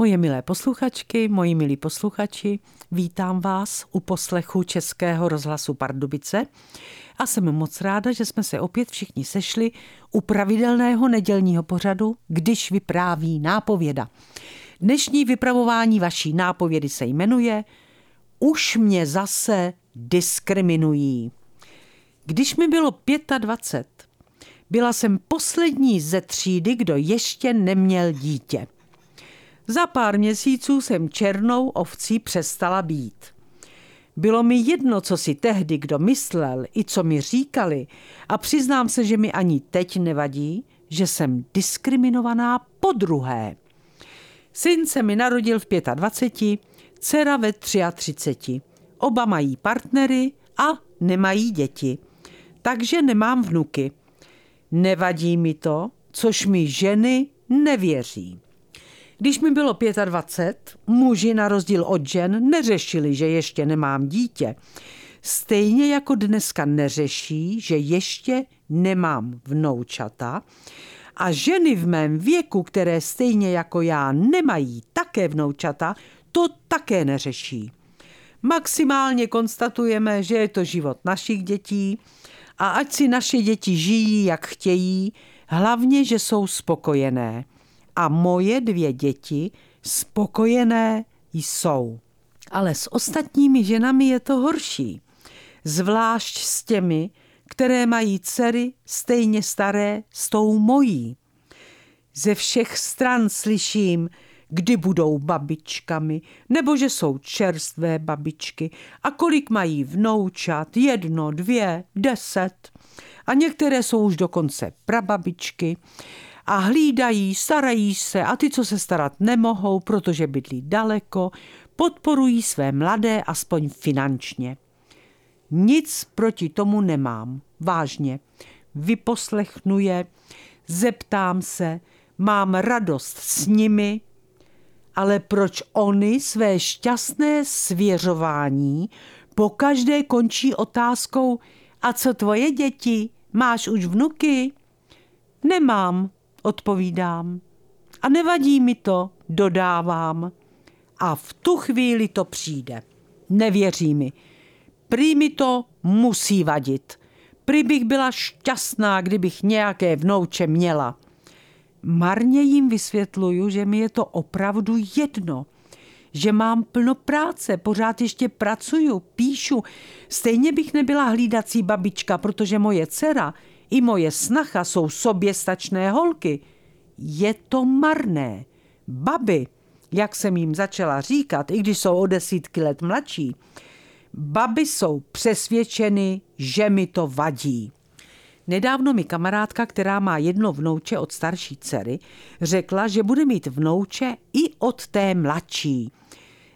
Moje milé posluchačky, moji milí posluchači, vítám vás u poslechu Českého rozhlasu Pardubice a jsem moc ráda, že jsme se opět všichni sešli u pravidelného nedělního pořadu, když vypráví nápověda. Dnešní vypravování vaší nápovědy se jmenuje Už mě zase diskriminují. Když mi bylo 25, byla jsem poslední ze třídy, kdo ještě neměl dítě. Za pár měsíců jsem černou ovcí přestala být. Bylo mi jedno, co si tehdy kdo myslel i co mi říkali a přiznám se, že mi ani teď nevadí, že jsem diskriminovaná po druhé. Syn se mi narodil v 25, dcera ve 33. Oba mají partnery a nemají děti. Takže nemám vnuky. Nevadí mi to, což mi ženy nevěří. Když mi bylo 25, muži na rozdíl od žen neřešili, že ještě nemám dítě. Stejně jako dneska neřeší, že ještě nemám vnoučata a ženy v mém věku, které stejně jako já nemají také vnoučata, to také neřeší. Maximálně konstatujeme, že je to život našich dětí a ať si naše děti žijí, jak chtějí, hlavně, že jsou spokojené a moje dvě děti spokojené jsou. Ale s ostatními ženami je to horší. Zvlášť s těmi, které mají dcery stejně staré s tou mojí. Ze všech stran slyším, kdy budou babičkami, nebo že jsou čerstvé babičky a kolik mají vnoučat, jedno, dvě, deset. A některé jsou už dokonce prababičky a hlídají, starají se a ty, co se starat nemohou, protože bydlí daleko, podporují své mladé aspoň finančně. Nic proti tomu nemám, vážně. Vyposlechnu je, zeptám se, mám radost s nimi, ale proč oni své šťastné svěřování po každé končí otázkou a co tvoje děti, máš už vnuky? Nemám, odpovídám. A nevadí mi to, dodávám. A v tu chvíli to přijde. Nevěří mi. Prý mi to musí vadit. Prý bych byla šťastná, kdybych nějaké vnouče měla. Marně jim vysvětluju, že mi je to opravdu jedno, že mám plno práce, pořád ještě pracuju, píšu. Stejně bych nebyla hlídací babička, protože moje dcera i moje snacha jsou soběstačné holky. Je to marné. Baby, jak jsem jim začala říkat, i když jsou o desítky let mladší, baby jsou přesvědčeny, že mi to vadí. Nedávno mi kamarádka, která má jedno vnouče od starší dcery, řekla, že bude mít vnouče i od té mladší.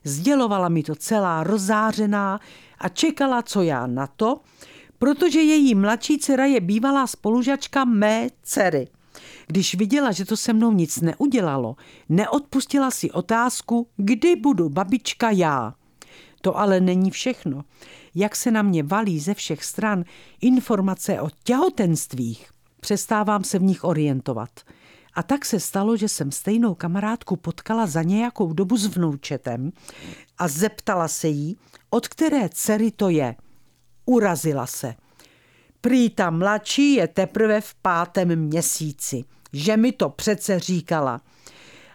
Sdělovala mi to celá rozářená a čekala, co já na to, protože její mladší dcera je bývalá spolužačka mé dcery. Když viděla, že to se mnou nic neudělalo, neodpustila si otázku, kdy budu babička já. To ale není všechno. Jak se na mě valí ze všech stran informace o těhotenstvích, přestávám se v nich orientovat. A tak se stalo, že jsem stejnou kamarádku potkala za nějakou dobu s vnoučetem a zeptala se jí, od které dcery to je. Urazila se. Prý ta mladší je teprve v pátém měsíci, že mi to přece říkala.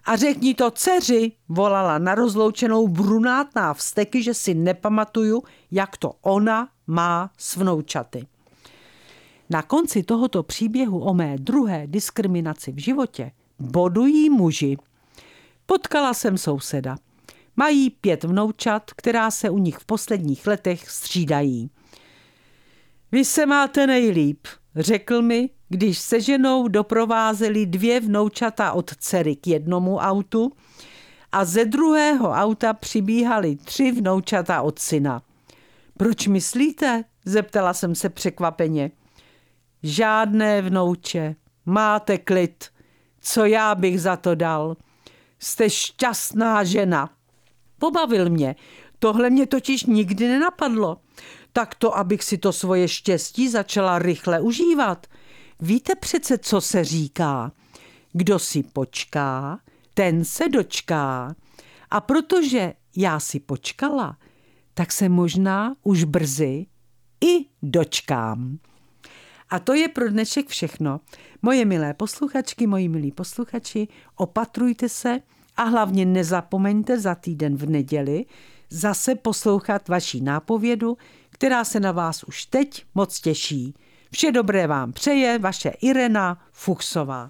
A řekni to dceři, volala na rozloučenou brunátná vsteky, že si nepamatuju, jak to ona má s vnoučaty. Na konci tohoto příběhu o mé druhé diskriminaci v životě bodují muži. Potkala jsem souseda. Mají pět vnoučat, která se u nich v posledních letech střídají. Vy se máte nejlíp, řekl mi, když se ženou doprovázeli dvě vnoučata od dcery k jednomu autu a ze druhého auta přibíhali tři vnoučata od syna. Proč myslíte? zeptala jsem se překvapeně. Žádné vnouče, máte klid. Co já bych za to dal? Jste šťastná žena. Pobavil mě. Tohle mě totiž nikdy nenapadlo tak to, abych si to svoje štěstí začala rychle užívat. Víte přece, co se říká. Kdo si počká, ten se dočká. A protože já si počkala, tak se možná už brzy i dočkám. A to je pro dnešek všechno. Moje milé posluchačky, moji milí posluchači, opatrujte se a hlavně nezapomeňte za týden v neděli zase poslouchat vaší nápovědu, která se na vás už teď moc těší. Vše dobré vám přeje vaše Irena Fuchsová.